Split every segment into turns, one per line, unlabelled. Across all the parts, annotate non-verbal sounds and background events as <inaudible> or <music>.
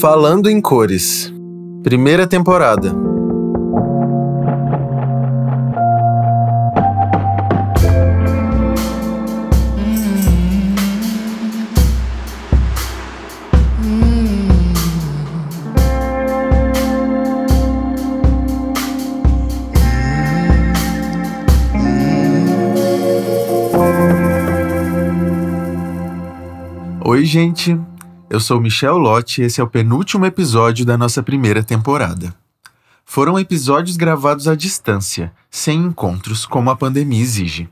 Falando em Cores, primeira temporada. Oi, gente. Eu sou Michel Lotti e esse é o penúltimo episódio da nossa primeira temporada. Foram episódios gravados à distância, sem encontros, como a pandemia exige.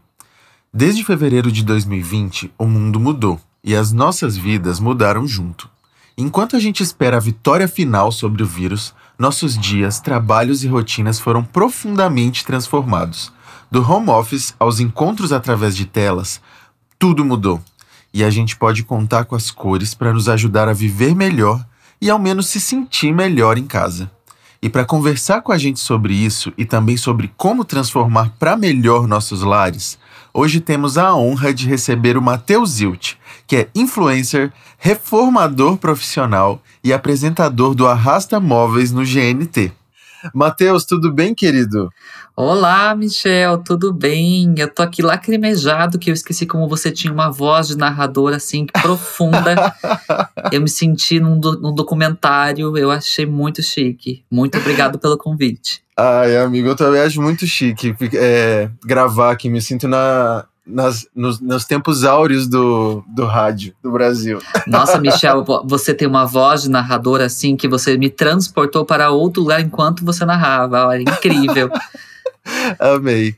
Desde fevereiro de 2020, o mundo mudou e as nossas vidas mudaram junto. Enquanto a gente espera a vitória final sobre o vírus, nossos dias, trabalhos e rotinas foram profundamente transformados. Do home office aos encontros através de telas, tudo mudou e a gente pode contar com as cores para nos ajudar a viver melhor e ao menos se sentir melhor em casa. E para conversar com a gente sobre isso e também sobre como transformar para melhor nossos lares, hoje temos a honra de receber o Matheus Zilt, que é influencer, reformador profissional e apresentador do Arrasta Móveis no GNT. Matheus, tudo bem, querido?
Olá, Michel, tudo bem? Eu tô aqui lacrimejado que eu esqueci como você tinha uma voz de narrador assim profunda. <laughs> eu me senti num, do, num documentário, eu achei muito chique. Muito obrigado pelo convite.
Ai, amigo, eu também acho muito chique é, gravar aqui. Me sinto na, nas, nos, nos, tempos áureos do, do rádio do Brasil. <laughs>
Nossa, Michel, você tem uma voz de narrador assim que você me transportou para outro lugar enquanto você narrava. Olha, incrível. <laughs>
Amei.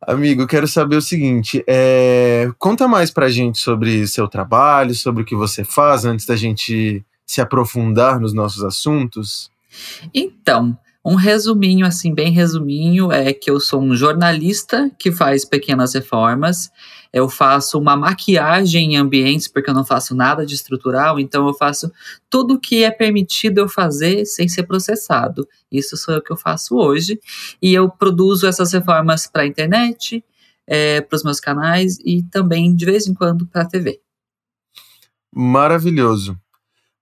Amigo, quero saber o seguinte: é, conta mais pra gente sobre seu trabalho, sobre o que você faz, antes da gente se aprofundar nos nossos assuntos.
Então, um resuminho, assim, bem resuminho, é que eu sou um jornalista que faz pequenas reformas. Eu faço uma maquiagem em ambientes, porque eu não faço nada de estrutural, então eu faço tudo o que é permitido eu fazer sem ser processado. Isso sou eu que eu faço hoje. E eu produzo essas reformas para a internet, é, para os meus canais e também, de vez em quando, para a TV.
Maravilhoso.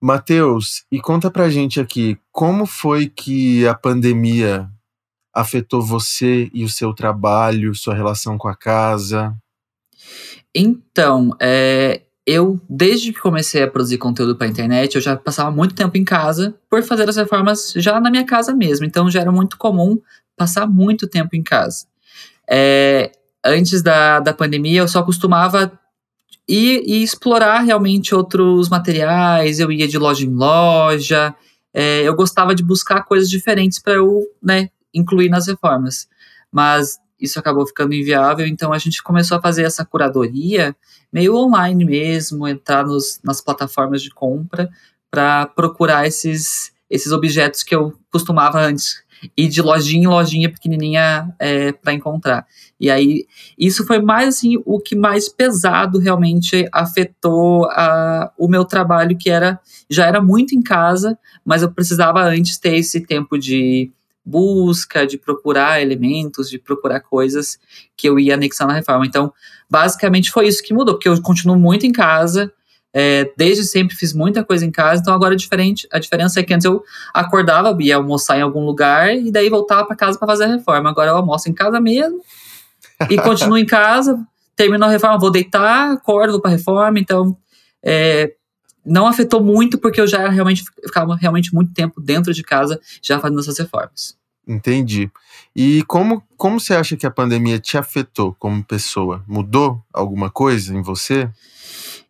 Matheus, e conta pra gente aqui, como foi que a pandemia afetou você e o seu trabalho, sua relação com a casa?
Então, é, eu, desde que comecei a produzir conteúdo para internet, eu já passava muito tempo em casa por fazer as reformas já na minha casa mesmo. Então, já era muito comum passar muito tempo em casa. É, antes da, da pandemia, eu só costumava e, e, explorar realmente outros materiais. Eu ia de loja em loja, é, eu gostava de buscar coisas diferentes para eu né, incluir nas reformas. Mas isso acabou ficando inviável, então a gente começou a fazer essa curadoria meio online mesmo, entrar nos, nas plataformas de compra para procurar esses, esses objetos que eu costumava antes ir de lojinha em lojinha pequenininha é, para encontrar. E aí, isso foi mais assim, o que mais pesado realmente afetou a, o meu trabalho, que era já era muito em casa, mas eu precisava antes ter esse tempo de busca, de procurar elementos, de procurar coisas que eu ia anexar na reforma. Então, basicamente foi isso que mudou, porque eu continuo muito em casa, é, desde sempre fiz muita coisa em casa, então agora é diferente. A diferença é que antes eu acordava, ia almoçar em algum lugar e daí voltava para casa para fazer a reforma. Agora eu almoço em casa mesmo <laughs> e continuo em casa, termino a reforma, vou deitar, acordo, vou para reforma. Então é, não afetou muito porque eu já realmente ficava realmente muito tempo dentro de casa já fazendo essas reformas.
Entendi. E como, como você acha que a pandemia te afetou como pessoa? Mudou alguma coisa em você?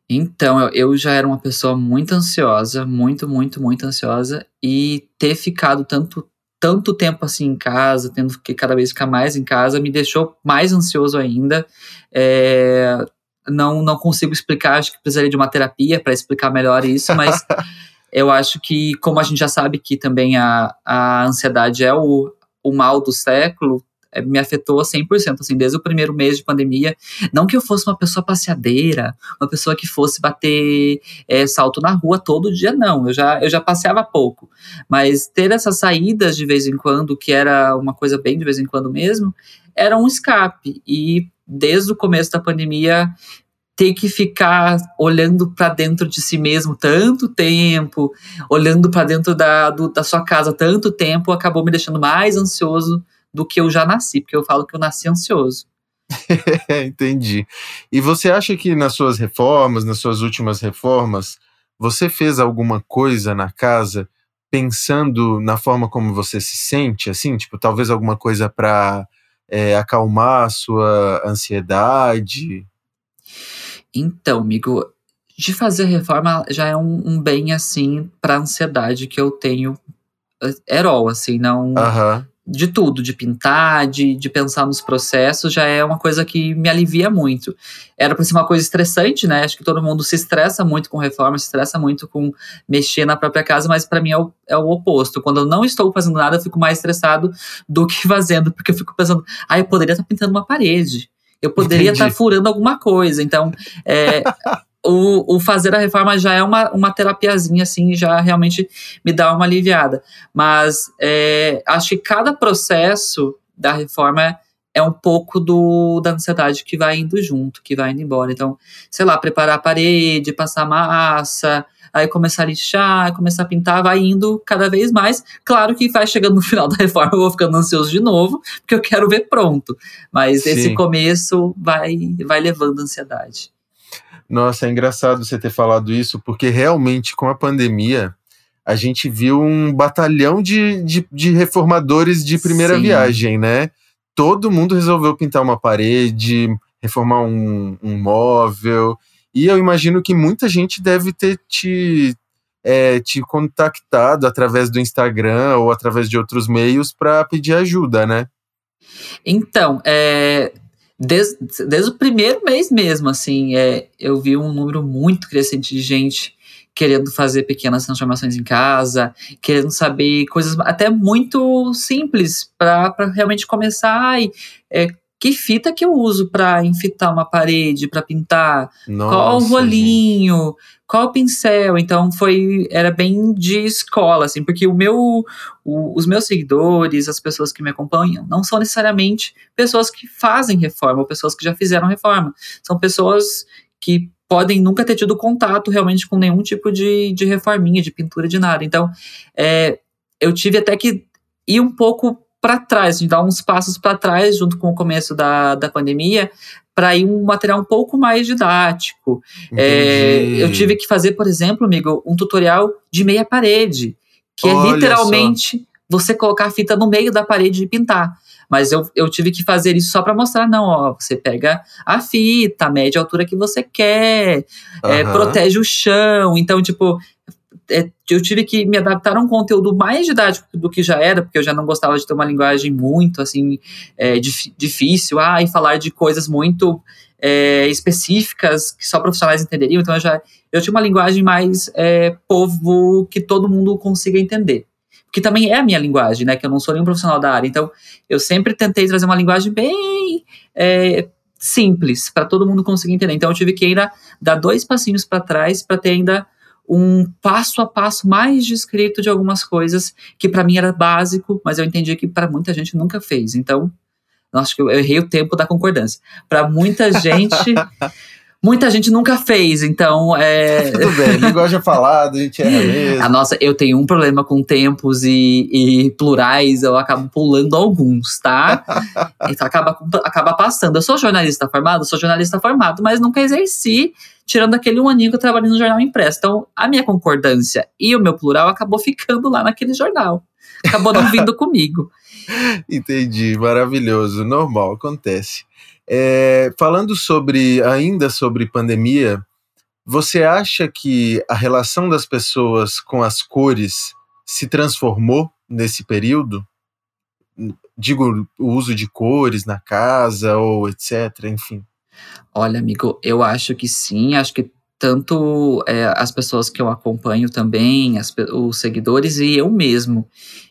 Então, eu, eu já era uma pessoa muito ansiosa, muito, muito, muito ansiosa, e ter ficado tanto, tanto tempo assim em casa, tendo que cada vez ficar mais em casa, me deixou mais ansioso ainda. É, não, não consigo explicar, acho que precisaria de uma terapia para explicar melhor isso, mas <laughs> eu acho que, como a gente já sabe que também a, a ansiedade é o, o mal do século, me afetou 100%, assim, desde o primeiro mês de pandemia. Não que eu fosse uma pessoa passeadeira, uma pessoa que fosse bater é, salto na rua todo dia, não. Eu já, eu já passeava pouco. Mas ter essas saídas de vez em quando, que era uma coisa bem de vez em quando mesmo, era um escape. E desde o começo da pandemia, ter que ficar olhando para dentro de si mesmo tanto tempo, olhando para dentro da, do, da sua casa tanto tempo, acabou me deixando mais ansioso do que eu já nasci, porque eu falo que eu nasci ansioso. <laughs>
Entendi. E você acha que nas suas reformas, nas suas últimas reformas, você fez alguma coisa na casa pensando na forma como você se sente, assim, tipo, talvez alguma coisa para é, acalmar a sua ansiedade?
Então, amigo, de fazer reforma já é um, um bem assim para ansiedade que eu tenho eh, herói, assim, não
uhum.
De tudo, de pintar, de, de pensar nos processos, já é uma coisa que me alivia muito. Era para ser uma coisa estressante, né? Acho que todo mundo se estressa muito com reforma, se estressa muito com mexer na própria casa, mas para mim é o, é o oposto. Quando eu não estou fazendo nada, eu fico mais estressado do que <laughs> fazendo, porque eu fico pensando, ah, eu poderia estar tá pintando uma parede eu poderia estar tá furando alguma coisa. Então, é, o, o, fazer a reforma já é uma, uma terapiazinha, assim, já realmente me dá uma aliviada. Mas é, acho que cada processo da reforma é um pouco do, da ansiedade que vai indo junto, que vai indo embora. Então, sei lá, preparar a parede, passar massa, aí começar a lixar, começar a pintar, vai indo cada vez mais. Claro que vai chegando no final da reforma, eu vou ficando ansioso de novo, porque eu quero ver pronto. Mas Sim. esse começo vai, vai levando ansiedade.
Nossa, é engraçado você ter falado isso, porque realmente com a pandemia a gente viu um batalhão de, de, de reformadores de primeira Sim. viagem, né? Todo mundo resolveu pintar uma parede, reformar um, um móvel. E eu imagino que muita gente deve ter te, é, te contactado através do Instagram ou através de outros meios para pedir ajuda, né?
Então, é, desde, desde o primeiro mês mesmo, assim, é, eu vi um número muito crescente de gente querendo fazer pequenas transformações em casa, querendo saber coisas até muito simples para realmente começar e é, que fita que eu uso para enfitar uma parede, para pintar, Nossa, qual o rolinho, gente. qual o pincel. Então foi era bem de escola assim, porque o meu o, os meus seguidores, as pessoas que me acompanham, não são necessariamente pessoas que fazem reforma ou pessoas que já fizeram reforma. São pessoas que podem nunca ter tido contato realmente com nenhum tipo de, de reforminha, de pintura, de nada. Então, é, eu tive até que ir um pouco para trás, de dar uns passos para trás junto com o começo da, da pandemia, para ir um material um pouco mais didático. É, eu tive que fazer, por exemplo, amigo, um tutorial de meia parede, que é Olha é literalmente só. você colocar a fita no meio da parede e pintar. Mas eu, eu tive que fazer isso só para mostrar, não, ó, você pega a fita, mede a altura que você quer, uhum. é, protege o chão. Então, tipo, é, eu tive que me adaptar a um conteúdo mais didático do que já era, porque eu já não gostava de ter uma linguagem muito, assim, é, dif difícil, ah, e falar de coisas muito é, específicas que só profissionais entenderiam. Então, eu já eu tinha uma linguagem mais é, povo que todo mundo consiga entender. Que também é a minha linguagem, né? Que eu não sou nenhum profissional da área. Então, eu sempre tentei trazer uma linguagem bem é, simples para todo mundo conseguir entender. Então, eu tive que ainda dar dois passinhos para trás para ter ainda um passo a passo mais descrito de algumas coisas que para mim era básico, mas eu entendi que para muita gente nunca fez. Então, acho que eu errei o tempo da concordância. Para muita gente, <laughs> muita gente nunca fez, então é. <laughs>
Tudo bem, linguagem falada, a gente erra mesmo.
A nossa, eu tenho um problema com tempos e, e plurais, eu acabo pulando alguns, tá? <laughs> então acaba, acaba passando. Eu sou jornalista formado, sou jornalista formado, mas nunca exerci, tirando aquele um aninho que eu trabalhei no jornal impresso. Então, a minha concordância e o meu plural acabou ficando lá naquele jornal. Acabou não vindo <laughs> comigo.
Entendi, maravilhoso, normal, acontece. É, falando sobre ainda sobre pandemia, você acha que a relação das pessoas com as cores se transformou nesse período? Digo, o uso de cores na casa ou etc, enfim.
Olha, amigo, eu acho que sim, acho que tanto é, as pessoas que eu acompanho também, as, os seguidores e eu mesmo.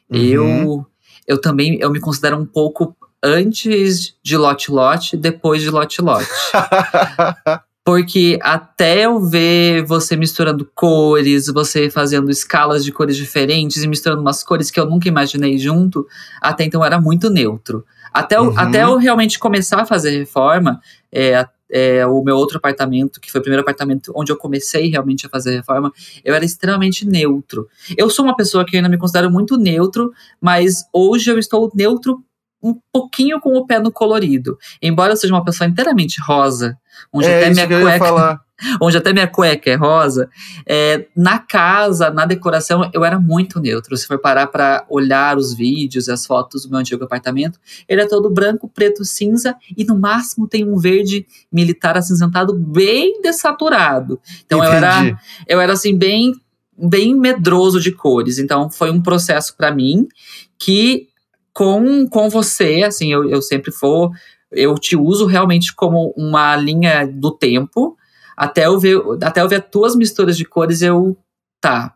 Uhum. Eu eu também eu me considero um pouco antes de Lot Lot, depois de Lot Lot. <laughs> Porque até eu ver você misturando cores, você fazendo escalas de cores diferentes e misturando umas cores que eu nunca imaginei junto, até então era muito neutro. Até, uhum. eu, até eu realmente começar a fazer reforma, é, é, o meu outro apartamento, que foi o primeiro apartamento onde eu comecei realmente a fazer reforma, eu era extremamente neutro. Eu sou uma pessoa que ainda me considero muito neutro, mas hoje eu estou neutro um pouquinho com o pé no colorido. Embora eu seja uma pessoa inteiramente rosa, onde
é,
até minha
cueca <laughs>
onde até minha cueca é rosa, é, na casa, na decoração, eu era muito neutro. Se for parar para olhar os vídeos e as fotos do meu antigo apartamento, ele é todo branco, preto, cinza e no máximo tem um verde militar acinzentado bem desaturado. Então eu era, eu era assim bem bem medroso de cores. Então foi um processo para mim que com, com você, assim, eu, eu sempre for, eu te uso realmente como uma linha do tempo até eu ver, até eu ver as tuas misturas de cores, eu. Tá.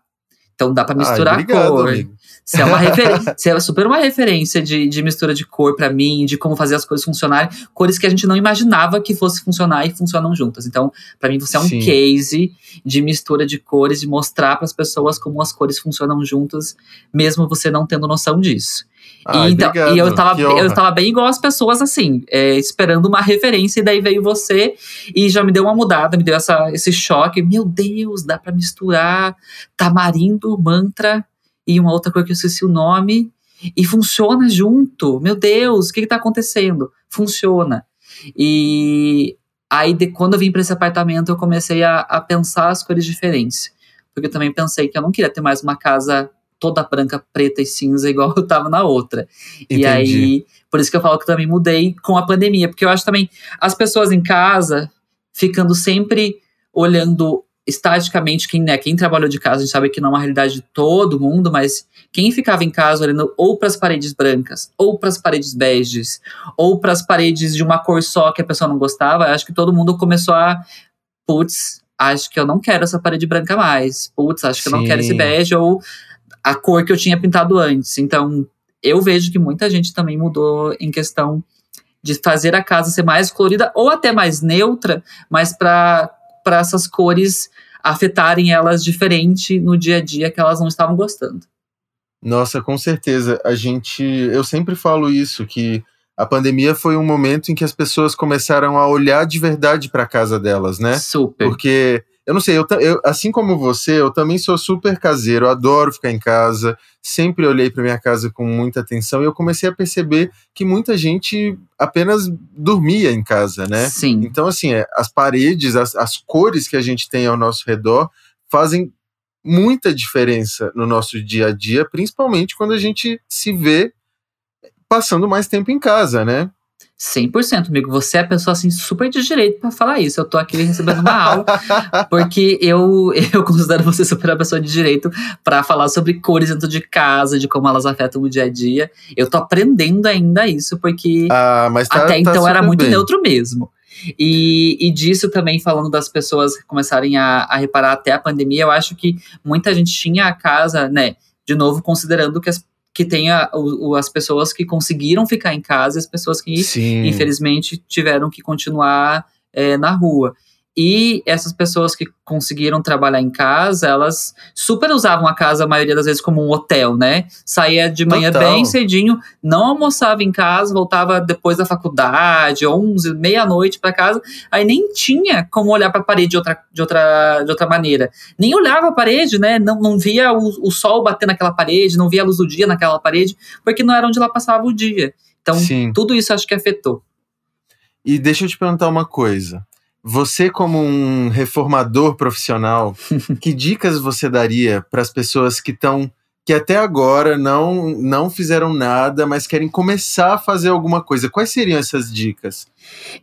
Então dá para misturar Ai, obrigado, cor. Amigo. Você é, uma <laughs> referência, você é super uma referência de, de mistura de cor para mim, de como fazer as coisas funcionarem. Cores que a gente não imaginava que fosse funcionar e funcionam juntas. Então, para mim, você é um Sim. case de mistura de cores, de mostrar para as pessoas como as cores funcionam juntas, mesmo você não tendo noção disso.
Ai,
e, então,
obrigado,
e eu tava, eu tava bem igual as pessoas, assim, é, esperando uma referência, e daí veio você e já me deu uma mudada, me deu essa, esse choque. Meu Deus, dá para misturar tamarindo, mantra e uma outra coisa que eu esqueci o nome, e funciona junto. Meu Deus, o que, que tá acontecendo? Funciona. E aí, de, quando eu vim para esse apartamento, eu comecei a, a pensar as cores diferentes. Porque eu também pensei que eu não queria ter mais uma casa toda branca, preta e cinza, igual <laughs> eu tava na outra. Entendi. E aí, por isso que eu falo que eu também mudei com a pandemia, porque eu acho também as pessoas em casa ficando sempre olhando estaticamente, quem, né, quem trabalhou de casa, a gente sabe que não é uma realidade de todo mundo, mas quem ficava em casa olhando ou para as paredes brancas, ou para as paredes beges, ou para as paredes de uma cor só que a pessoa não gostava, acho que todo mundo começou a, putz, acho que eu não quero essa parede branca mais, putz, acho que Sim. eu não quero esse bege, ou a cor que eu tinha pintado antes. Então, eu vejo que muita gente também mudou em questão de fazer a casa ser mais colorida ou até mais neutra, mas para essas cores afetarem elas diferente no dia a dia que elas não estavam gostando.
Nossa, com certeza. A gente, eu sempre falo isso que a pandemia foi um momento em que as pessoas começaram a olhar de verdade para a casa delas, né?
Super.
Porque eu não sei, eu, eu, assim como você, eu também sou super caseiro, adoro ficar em casa, sempre olhei para minha casa com muita atenção e eu comecei a perceber que muita gente apenas dormia em casa, né?
Sim.
Então, assim, é, as paredes, as, as cores que a gente tem ao nosso redor fazem muita diferença no nosso dia a dia, principalmente quando a gente se vê passando mais tempo em casa, né?
100%, amigo. Você é a pessoa assim super de direito para falar isso. Eu tô aqui recebendo uma aula <laughs> porque eu eu considero você super a pessoa de direito para falar sobre cores dentro de casa, de como elas afetam o dia a dia. Eu tô aprendendo ainda isso porque
ah, tá,
até
tá
então era muito
bem.
neutro mesmo. E, e disso também, falando das pessoas começarem a, a reparar até a pandemia, eu acho que muita gente tinha a casa, né? De novo, considerando que as que tenha o, o, as pessoas que conseguiram ficar em casa e as pessoas que,
Sim.
infelizmente, tiveram que continuar é, na rua. E essas pessoas que conseguiram trabalhar em casa, elas super usavam a casa, a maioria das vezes, como um hotel, né? Saía de manhã Total. bem cedinho, não almoçava em casa, voltava depois da faculdade, 11, meia-noite para casa, aí nem tinha como olhar para a parede de outra, de, outra, de outra maneira. Nem olhava a parede, né? Não, não via o, o sol bater naquela parede, não via a luz do dia naquela parede, porque não era onde ela passava o dia. Então, Sim. tudo isso acho que afetou.
E deixa eu te perguntar uma coisa. Você, como um reformador profissional, <laughs> que dicas você daria para as pessoas que estão que até agora não, não fizeram nada, mas querem começar a fazer alguma coisa. Quais seriam essas dicas?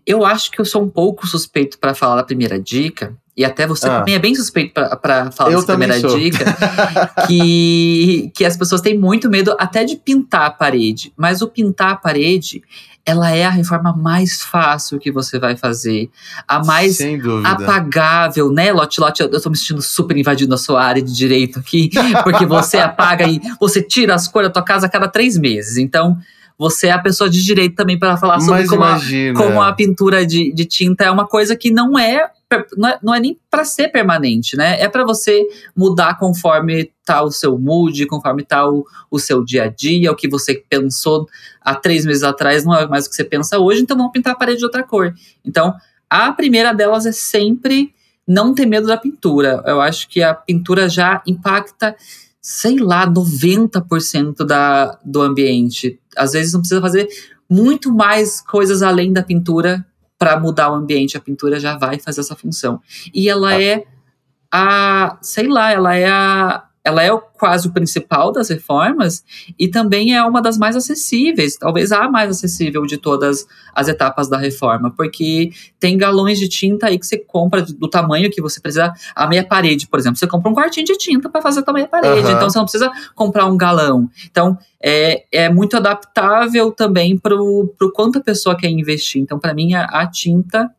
Eu acho que eu sou um pouco suspeito para falar da primeira dica, e até você ah. também é bem suspeito para falar
eu
dessa primeira
sou.
dica, <laughs> que, que as pessoas têm muito medo até de pintar a parede. Mas o pintar a parede ela é a reforma mais fácil que você vai fazer. A mais apagável, né, Lote Lote? Eu, eu tô me sentindo super invadindo a sua área de direito aqui, <laughs> porque você apaga e você tira as cores da tua casa a cada três meses. Então, você é a pessoa de direito também para falar sobre como a, como a, pintura de, de tinta é uma coisa que não é não é, não é nem para ser permanente, né? É para você mudar conforme tá o seu mood, conforme tá o, o seu dia a dia, o que você pensou há três meses atrás não é mais o que você pensa hoje, então vamos pintar a parede de outra cor. Então, A primeira delas é sempre não ter medo da pintura. Eu acho que a pintura já impacta, sei lá, 90% da, do ambiente. Às vezes não precisa fazer muito mais coisas além da pintura para mudar o ambiente. A pintura já vai fazer essa função. E ela ah. é a, sei lá, ela é a, ela é quase o principal das reformas e também é uma das mais acessíveis, talvez a mais acessível de todas as etapas da reforma, porque tem galões de tinta aí que você compra do tamanho que você precisa. A meia parede, por exemplo, você compra um quartinho de tinta para fazer a meia parede, uhum. então você não precisa comprar um galão. Então é, é muito adaptável também para o quanto a pessoa quer investir. Então, para mim, a, a tinta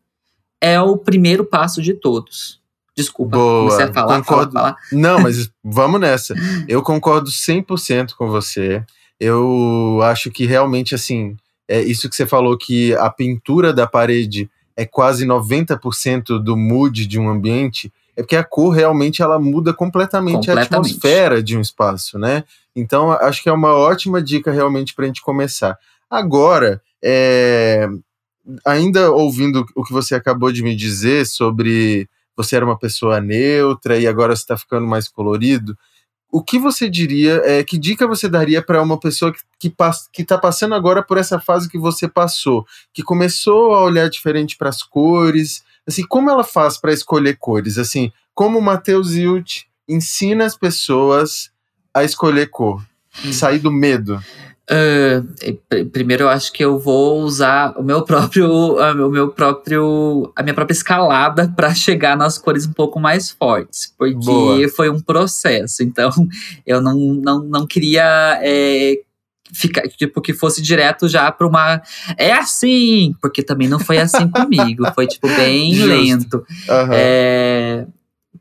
é o primeiro passo de todos. Desculpa, Boa. comecei a falar, concordo. falar, falar.
Não, mas <laughs> vamos nessa. Eu concordo 100% com você. Eu acho que realmente, assim, é isso que você falou, que a pintura da parede é quase 90% do mood de um ambiente, é porque a cor realmente ela muda completamente, completamente. a atmosfera de um espaço, né? Então, acho que é uma ótima dica realmente para a gente começar. Agora, é, ainda ouvindo o que você acabou de me dizer sobre você era uma pessoa neutra e agora você está ficando mais colorido. O que você diria, é, que dica você daria para uma pessoa que está passando agora por essa fase que você passou, que começou a olhar diferente para as cores? Assim, como ela faz para escolher cores? Assim, como o Matheus Hilt ensina as pessoas a escolher cor? Hum. Sair do medo.
Uh, primeiro eu acho que eu vou usar o meu próprio, <laughs> o meu próprio, a minha própria escalada <laughs> para chegar nas cores um pouco mais fortes, porque Boa. foi um processo. Então <laughs> eu não, não, não queria é, ficar tipo que fosse direto já para uma é assim, porque também não foi assim comigo, foi tipo bem Justo. lento. Uhum. É,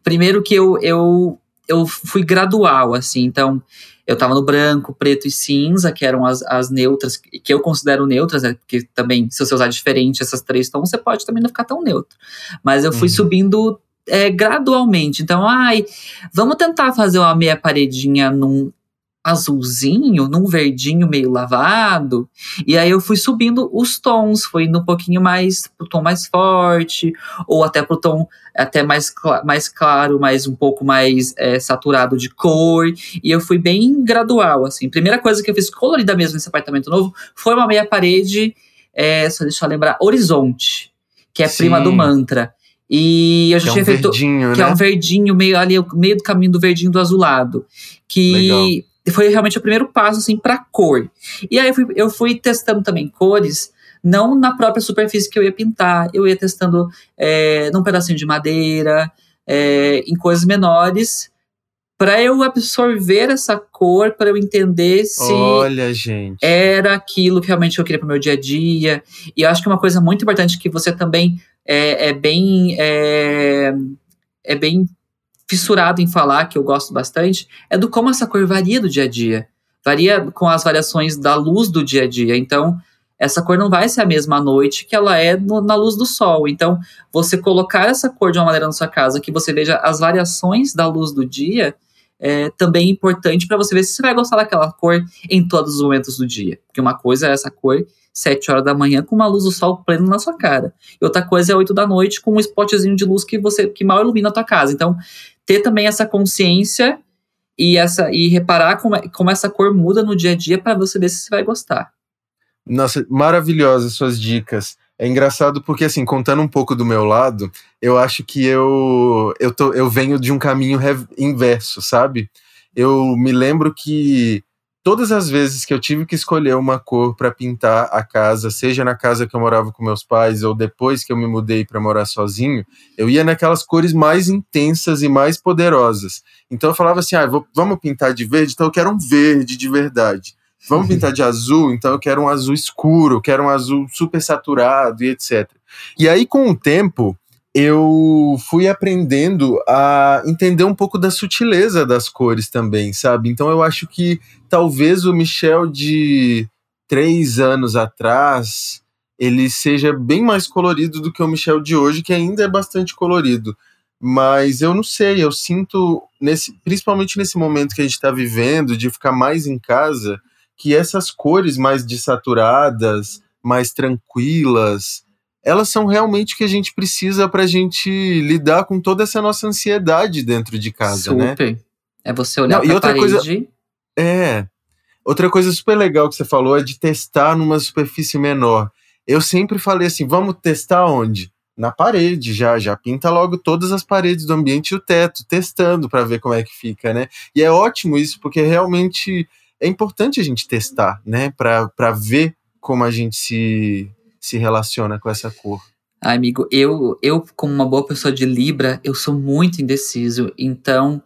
primeiro que eu, eu eu fui gradual assim, então eu tava no branco, preto e cinza, que eram as, as neutras, que eu considero neutras, né? Porque também, se você usar diferente essas três tons, você pode também não ficar tão neutro. Mas eu fui uhum. subindo é, gradualmente. Então, ai, vamos tentar fazer uma meia paredinha num azulzinho, num verdinho meio lavado. E aí eu fui subindo os tons, foi indo um pouquinho mais pro tom mais forte, ou até pro tom até mais, mais claro, mais um pouco mais é, saturado de cor. E eu fui bem gradual, assim. Primeira coisa que eu fiz colorida mesmo nesse apartamento novo foi uma meia parede, é, só deixa eu lembrar, Horizonte, que é Sim. prima do mantra. E eu já que tinha é um feito. Verdinho, que né? é um verdinho, meio ali, meio do caminho do verdinho do azulado. Que Legal foi realmente o primeiro passo, assim, pra cor. E aí eu fui, eu fui testando também cores, não na própria superfície que eu ia pintar, eu ia testando é, num pedacinho de madeira, é, em coisas menores, para eu absorver essa cor, para eu entender se
Olha, gente.
era aquilo que realmente eu queria para meu dia a dia. E eu acho que uma coisa muito importante que você também é, é bem é, é bem fissurado em falar, que eu gosto bastante, é do como essa cor varia do dia a dia. Varia com as variações da luz do dia a dia. Então, essa cor não vai ser a mesma à noite que ela é no, na luz do sol. Então, você colocar essa cor de uma maneira na sua casa que você veja as variações da luz do dia é também importante para você ver se você vai gostar daquela cor em todos os momentos do dia. Porque uma coisa é essa cor 7 horas da manhã com uma luz do sol pleno na sua cara. E outra coisa é 8 da noite com um spotzinho de luz que você que mal ilumina a tua casa. Então, ter também essa consciência e essa e reparar como, é, como essa cor muda no dia a dia para você ver se você vai gostar.
Nossa, maravilhosas suas dicas. É engraçado porque, assim, contando um pouco do meu lado, eu acho que eu, eu, tô, eu venho de um caminho inverso, sabe? Eu me lembro que todas as vezes que eu tive que escolher uma cor para pintar a casa, seja na casa que eu morava com meus pais ou depois que eu me mudei para morar sozinho, eu ia naquelas cores mais intensas e mais poderosas. Então eu falava assim: ah, vou, vamos pintar de verde? Então eu quero um verde de verdade. Vamos pintar de azul? Então eu quero um azul escuro, quero um azul super saturado e etc. E aí, com o tempo, eu fui aprendendo a entender um pouco da sutileza das cores também, sabe? Então eu acho que talvez o Michel de três anos atrás ele seja bem mais colorido do que o Michel de hoje, que ainda é bastante colorido. Mas eu não sei, eu sinto, nesse, principalmente nesse momento que a gente está vivendo, de ficar mais em casa, que essas cores mais desaturadas, mais tranquilas, elas são realmente o que a gente precisa para a gente lidar com toda essa nossa ansiedade dentro de casa, né?
Super.
né?
É você olhar para
a parede.
Coisa,
é. Outra coisa super legal que você falou é de testar numa superfície menor. Eu sempre falei assim, vamos testar onde? Na parede já, já pinta logo todas as paredes do ambiente e o teto, testando para ver como é que fica, né? E é ótimo isso, porque realmente é importante a gente testar, né? Para ver como a gente se, se relaciona com essa cor.
Amigo, eu, eu, como uma boa pessoa de Libra, eu sou muito indeciso. Então,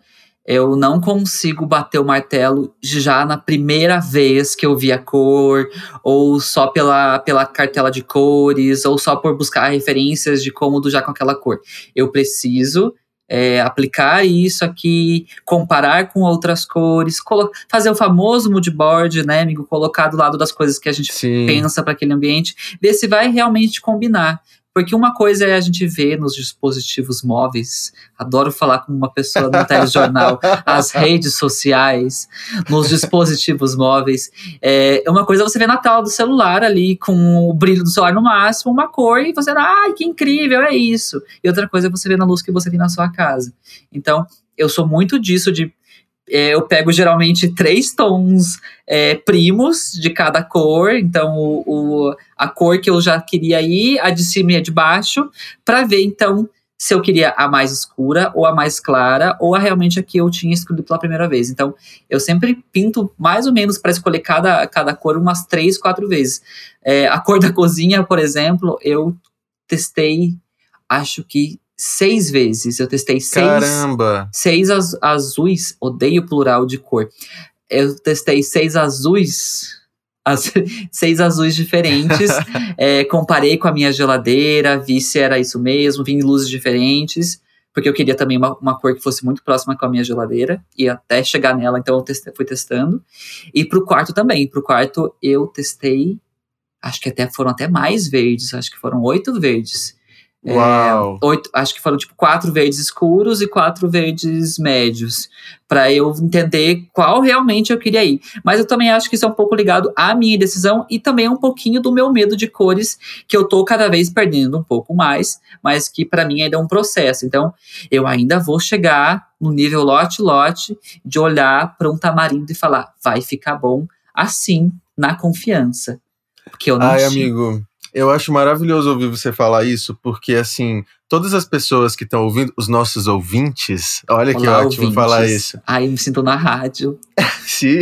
eu não consigo bater o martelo já na primeira vez que eu vi a cor, ou só pela, pela cartela de cores, ou só por buscar referências de cômodo já com aquela cor. Eu preciso é, aplicar isso aqui, comparar com outras cores, fazer o famoso mood board, né, amigo? Colocar do lado das coisas que a gente Sim. pensa para aquele ambiente, ver se vai realmente combinar. Porque uma coisa é a gente ver nos dispositivos móveis, adoro falar com uma pessoa no telejornal, <laughs> as redes sociais, nos dispositivos móveis. É, uma coisa é você ver na tela do celular ali, com o brilho do celular no máximo, uma cor, e você, ai, que incrível, é isso. E outra coisa é você ver na luz que você tem na sua casa. Então, eu sou muito disso de é, eu pego geralmente três tons é, primos de cada cor, então o, o, a cor que eu já queria ir, a de cima e a de baixo, para ver então se eu queria a mais escura ou a mais clara, ou a realmente a que eu tinha escolhido pela primeira vez. Então, eu sempre pinto mais ou menos para escolher cada, cada cor umas três, quatro vezes. É, a cor da cozinha, por exemplo, eu testei, acho que seis vezes. Eu testei seis.
Caramba!
Seis az azuis. Odeio plural de cor. Eu testei seis azuis. As, <laughs> seis azuis diferentes. <laughs> é, comparei com a minha geladeira, vi se era isso mesmo, vi em luzes diferentes. Porque eu queria também uma, uma cor que fosse muito próxima com a minha geladeira. E até chegar nela, então eu testei, fui testando. E pro quarto também. Pro quarto eu testei. Acho que até foram até mais verdes. Acho que foram oito verdes.
É, Uau.
É, oito, acho que foram tipo quatro verdes escuros e quatro verdes médios, para eu entender qual realmente eu queria ir. Mas eu também acho que isso é um pouco ligado à minha decisão e também um pouquinho do meu medo de cores, que eu tô cada vez perdendo um pouco mais, mas que para mim ainda é um processo. Então, eu ainda vou chegar no nível lote-lote de olhar para um tamarindo e falar, vai ficar bom assim, na confiança. Porque eu não
Ai, amigo, eu acho maravilhoso ouvir você falar isso, porque assim, todas as pessoas que estão ouvindo, os nossos ouvintes, olha Olá, que ótimo ouvintes. falar isso.
Ai, eu me sinto na rádio. <laughs>
Sim,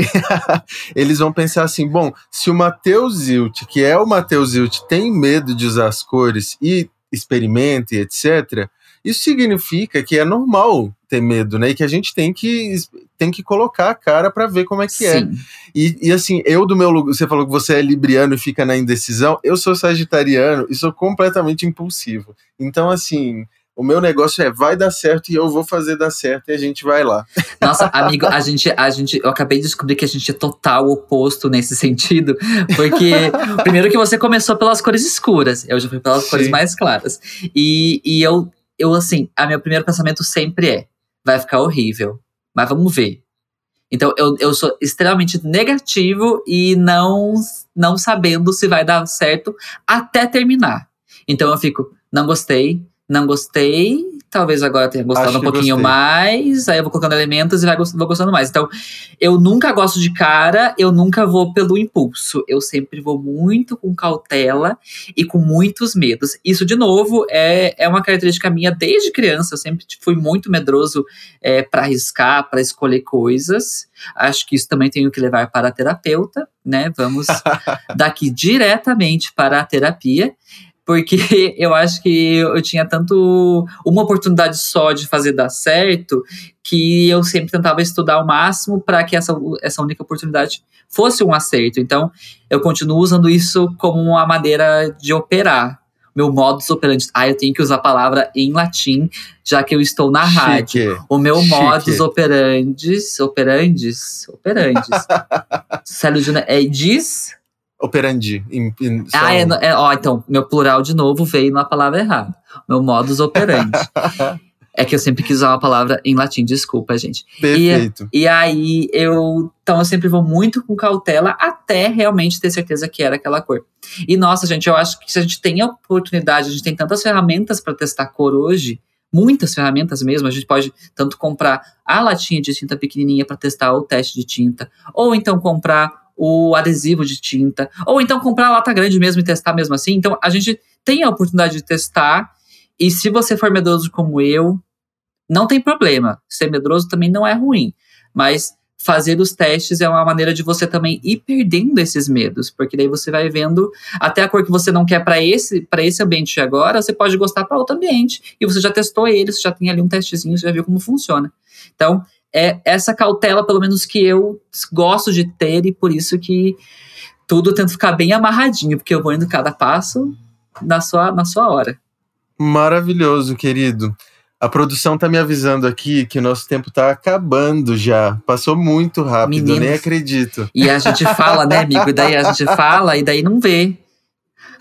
<laughs> eles vão pensar assim: bom, se o Matheus Zilt, que é o Matheus Zilt, tem medo de usar as cores e experimenta e etc., isso significa que é normal ter medo, né? E que a gente tem que, tem que colocar a cara para ver como é que é. Sim. é. E, e assim, eu do meu lugar, você falou que você é libriano e fica na indecisão, eu sou sagitariano e sou completamente impulsivo. Então, assim, o meu negócio é vai dar certo e eu vou fazer dar certo e a gente vai lá. <laughs>
Nossa, amigo, a gente, a gente, eu acabei de descobrir que a gente é total oposto nesse sentido, porque <laughs> primeiro que você começou pelas cores escuras, eu já fui pelas Sim. cores mais claras. E, e eu eu, assim, a meu primeiro pensamento sempre é: vai ficar horrível, mas vamos ver. Então, eu, eu sou extremamente negativo e não, não sabendo se vai dar certo até terminar. Então, eu fico: não gostei, não gostei, talvez agora tenha gostado Acho um pouquinho gostei. mais, aí eu vou colocando elementos e vai, vou gostando mais. Então, eu nunca gosto de cara, eu nunca vou pelo impulso. Eu sempre vou muito com cautela e com muitos medos. Isso, de novo, é, é uma característica minha desde criança. Eu sempre fui muito medroso é, para arriscar, para escolher coisas. Acho que isso também tenho que levar para a terapeuta, né? Vamos <laughs> daqui diretamente para a terapia porque <laughs> eu acho que eu tinha tanto uma oportunidade só de fazer dar certo que eu sempre tentava estudar ao máximo para que essa, essa única oportunidade fosse um acerto. Então, eu continuo usando isso como uma maneira de operar. Meu modus operandi. Ah, eu tenho que usar a palavra em latim, já que eu estou na Chique. rádio. O meu Chique. modus operandis. Operandis? Operandis. <laughs> Célio Júnior é diz
operandi. Em,
em, ah, é, é, ó, então, meu plural de novo veio na palavra errada. Meu modus operandi. <laughs> É que eu sempre quis usar uma palavra em latim, desculpa, gente.
Perfeito.
E, e aí eu. Então eu sempre vou muito com cautela até realmente ter certeza que era aquela cor. E nossa, gente, eu acho que se a gente tem a oportunidade, a gente tem tantas ferramentas para testar cor hoje, muitas ferramentas mesmo. A gente pode tanto comprar a latinha de tinta pequenininha para testar o teste de tinta, ou então comprar o adesivo de tinta, ou então comprar a lata grande mesmo e testar mesmo assim. Então a gente tem a oportunidade de testar. E se você for medroso como eu, não tem problema. Ser medroso também não é ruim. Mas fazer os testes é uma maneira de você também ir perdendo esses medos, porque daí você vai vendo até a cor que você não quer para esse para esse ambiente agora, você pode gostar para outro ambiente e você já testou ele, você já tem ali um testezinho, você já viu como funciona. Então, é essa cautela pelo menos que eu gosto de ter e por isso que tudo eu tento ficar bem amarradinho, porque eu vou indo cada passo na sua na sua hora.
Maravilhoso, querido. A produção tá me avisando aqui que o nosso tempo tá acabando já. Passou muito rápido, Meninos. nem acredito.
E a gente fala, né, amigo? E daí a gente fala e daí não vê.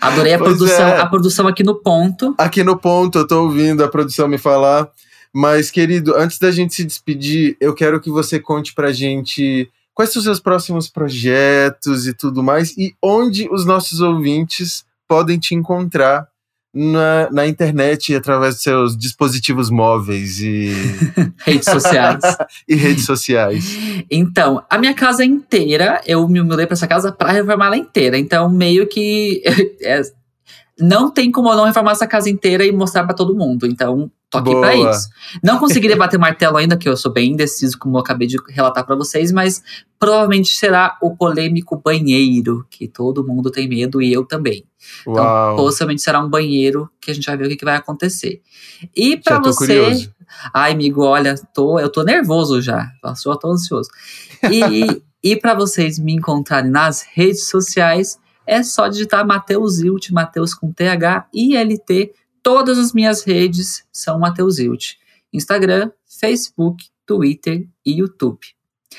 Adorei a produção, é. a produção aqui no ponto.
Aqui no ponto, eu tô ouvindo a produção me falar. Mas, querido, antes da gente se despedir, eu quero que você conte pra gente quais são os seus próximos projetos e tudo mais, e onde os nossos ouvintes podem te encontrar na, na internet através de seus dispositivos móveis e <laughs>
redes sociais. <laughs>
e redes sociais.
Então, a minha casa inteira, eu me mudei para essa casa para reformar ela inteira. Então, meio que <laughs> é, não tem como eu não reformar essa casa inteira e mostrar para todo mundo. Então, tô aqui pra isso. Não consegui debater <laughs> martelo ainda, que eu sou bem indeciso, como eu acabei de relatar para vocês, mas provavelmente será o polêmico banheiro, que todo mundo tem medo e eu também. Então, Uau. possivelmente será um banheiro que a gente vai ver o que, que vai acontecer. E para você. Curioso. Ai, amigo, olha, tô, eu tô nervoso já. Passou, eu tô ansioso. E, e para vocês me encontrarem nas redes sociais, é só digitar Mateus Ilt, Mateus com TH e LT. Todas as minhas redes são Mateus Ilt. Instagram, Facebook, Twitter e YouTube.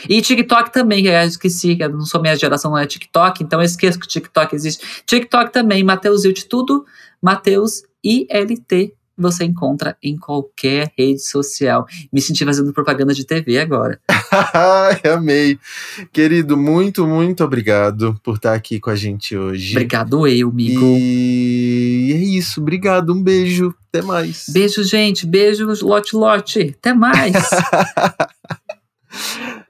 E TikTok também, que eu esqueci, não sou minha geração, não é TikTok, então eu esqueço que TikTok existe. TikTok também, Mateus Ilt, tudo Mateus ILT você encontra em qualquer rede social. Me senti fazendo propaganda de TV agora. <laughs>
Amei. Querido, muito, muito obrigado por estar aqui com a gente hoje.
Obrigado eu, amigo.
E é isso, obrigado. Um beijo. Até mais.
Beijo, gente. Beijo, lote, lote. Até mais. <laughs>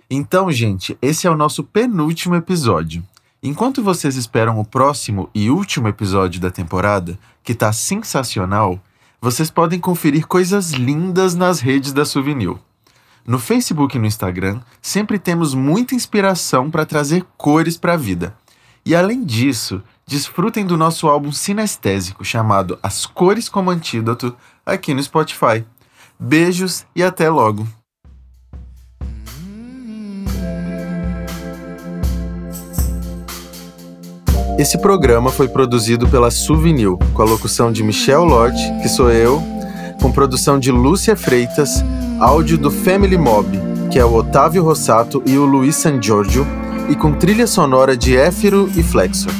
então, gente, esse é o nosso penúltimo episódio. Enquanto vocês esperam o próximo e último episódio da temporada, que tá sensacional, vocês podem conferir coisas lindas nas redes da Souvenir. No Facebook e no Instagram, sempre temos muita inspiração para trazer cores para a vida. E além disso, desfrutem do nosso álbum sinestésico chamado As Cores como Antídoto aqui no Spotify. Beijos e até logo! Esse programa foi produzido pela Souvenir, com a locução de Michel Lodge, que sou eu, com produção de Lúcia Freitas, áudio do Family Mob, que é o Otávio Rossato e o Luiz San Giorgio, e com trilha sonora de Éfiro e Flexor.